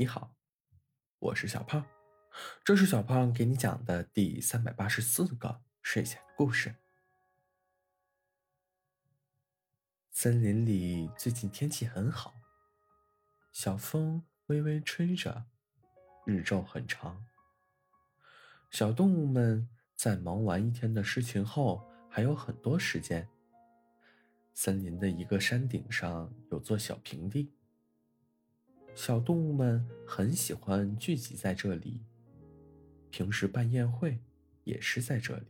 你好，我是小胖，这是小胖给你讲的第三百八十四个睡前故事。森林里最近天气很好，小风微微吹着，日昼很长。小动物们在忙完一天的事情后，还有很多时间。森林的一个山顶上有座小平地。小动物们很喜欢聚集在这里，平时办宴会也是在这里。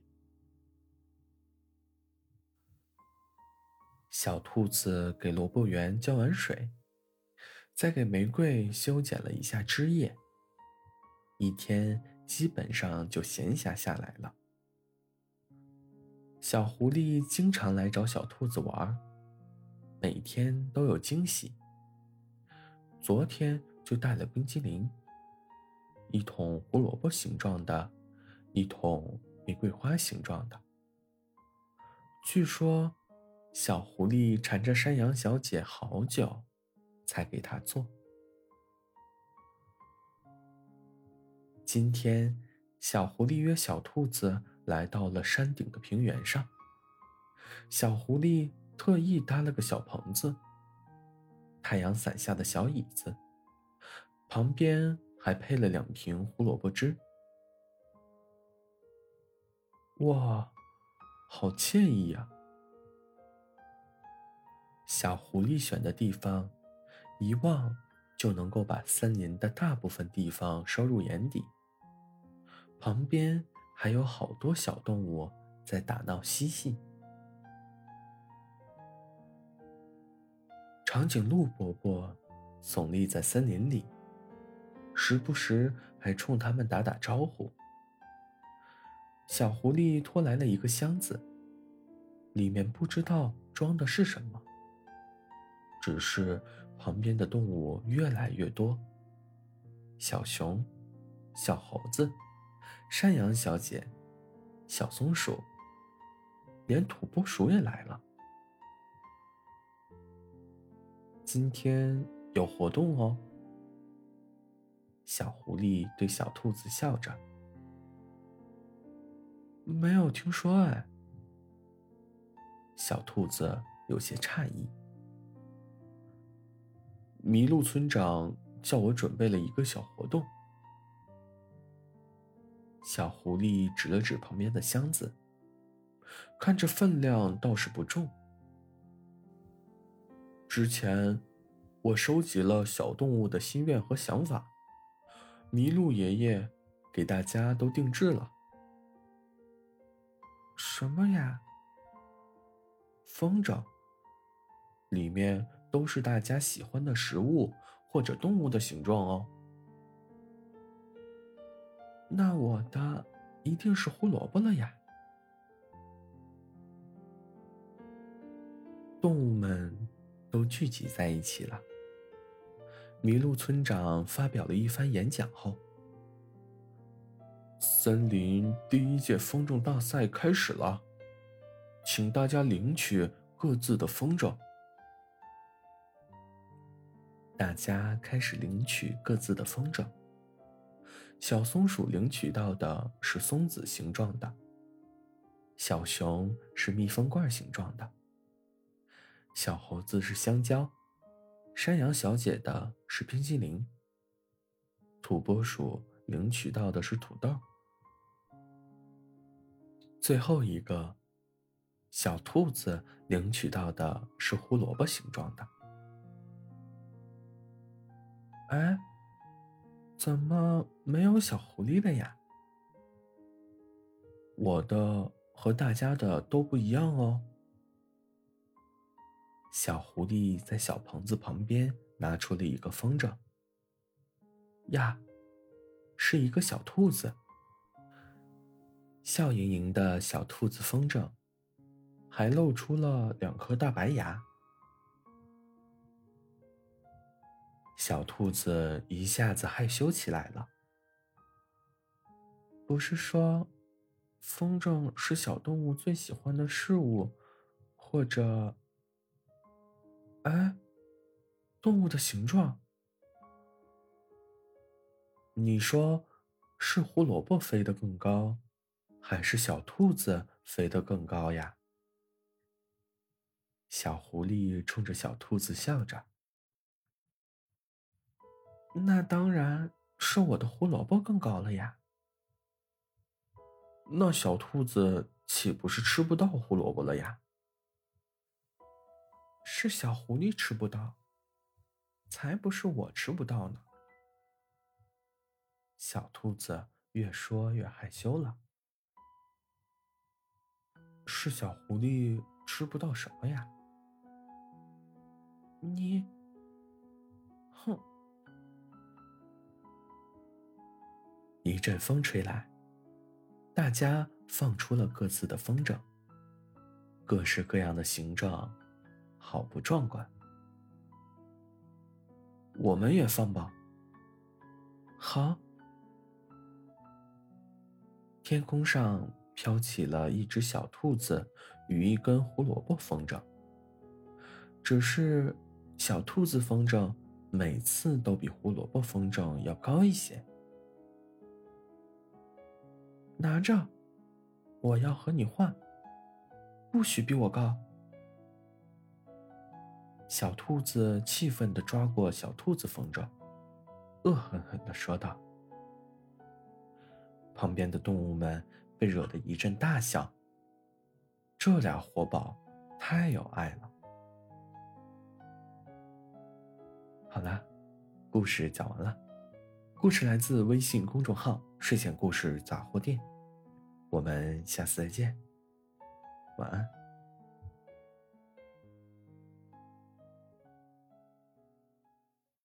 小兔子给萝卜园浇完水，再给玫瑰修剪了一下枝叶，一天基本上就闲暇下来了。小狐狸经常来找小兔子玩，每天都有惊喜。昨天就带了冰激凌，一桶胡萝卜形状的，一桶玫瑰花形状的。据说，小狐狸缠着山羊小姐好久，才给她做。今天，小狐狸约小兔子来到了山顶的平原上。小狐狸特意搭了个小棚子。太阳伞下的小椅子，旁边还配了两瓶胡萝卜汁。哇，好惬意呀！小狐狸选的地方，一望就能够把森林的大部分地方收入眼底。旁边还有好多小动物在打闹嬉戏。长颈鹿伯伯耸立在森林里，时不时还冲他们打打招呼。小狐狸拖来了一个箱子，里面不知道装的是什么。只是旁边的动物越来越多：小熊、小猴子、山羊小姐、小松鼠，连土拨鼠也来了。今天有活动哦，小狐狸对小兔子笑着。没有听说哎，小兔子有些诧异。麋鹿村长叫我准备了一个小活动。小狐狸指了指旁边的箱子，看着分量倒是不重。之前，我收集了小动物的心愿和想法，麋鹿爷爷给大家都定制了。什么呀？风筝，里面都是大家喜欢的食物或者动物的形状哦。那我的一定是胡萝卜了呀。动物们。都聚集在一起了。麋鹿村长发表了一番演讲后，森林第一届风筝大赛开始了，请大家领取各自的风筝。大家开始领取各自的风筝。小松鼠领取到的是松子形状的，小熊是蜜蜂罐形状的。小猴子是香蕉，山羊小姐的是冰激凌。土拨鼠领取到的是土豆。最后一个，小兔子领取到的是胡萝卜形状的。哎，怎么没有小狐狸的呀？我的和大家的都不一样哦。小狐狸在小棚子旁边拿出了一个风筝。呀，是一个小兔子，笑盈盈的小兔子风筝，还露出了两颗大白牙。小兔子一下子害羞起来了。不是说，风筝是小动物最喜欢的事物，或者？哎，动物的形状。你说，是胡萝卜飞得更高，还是小兔子飞得更高呀？小狐狸冲着小兔子笑着：“那当然是我的胡萝卜更高了呀。”那小兔子岂不是吃不到胡萝卜了呀？是小狐狸吃不到，才不是我吃不到呢。小兔子越说越害羞了。是小狐狸吃不到什么呀？你，哼！一阵风吹来。大家放出了各自的风筝，各式各样的形状，好不壮观。我们也放吧。好。天空上飘起了一只小兔子与一根胡萝卜风筝，只是小兔子风筝每次都比胡萝卜风筝要高一些。拿着，我要和你换，不许比我高。小兔子气愤的抓过小兔子风筝，恶狠狠的说道。旁边的动物们被惹得一阵大笑。这俩活宝太有爱了。好了，故事讲完了。故事来自微信公众号“睡前故事杂货店”。我们下次再见，晚安。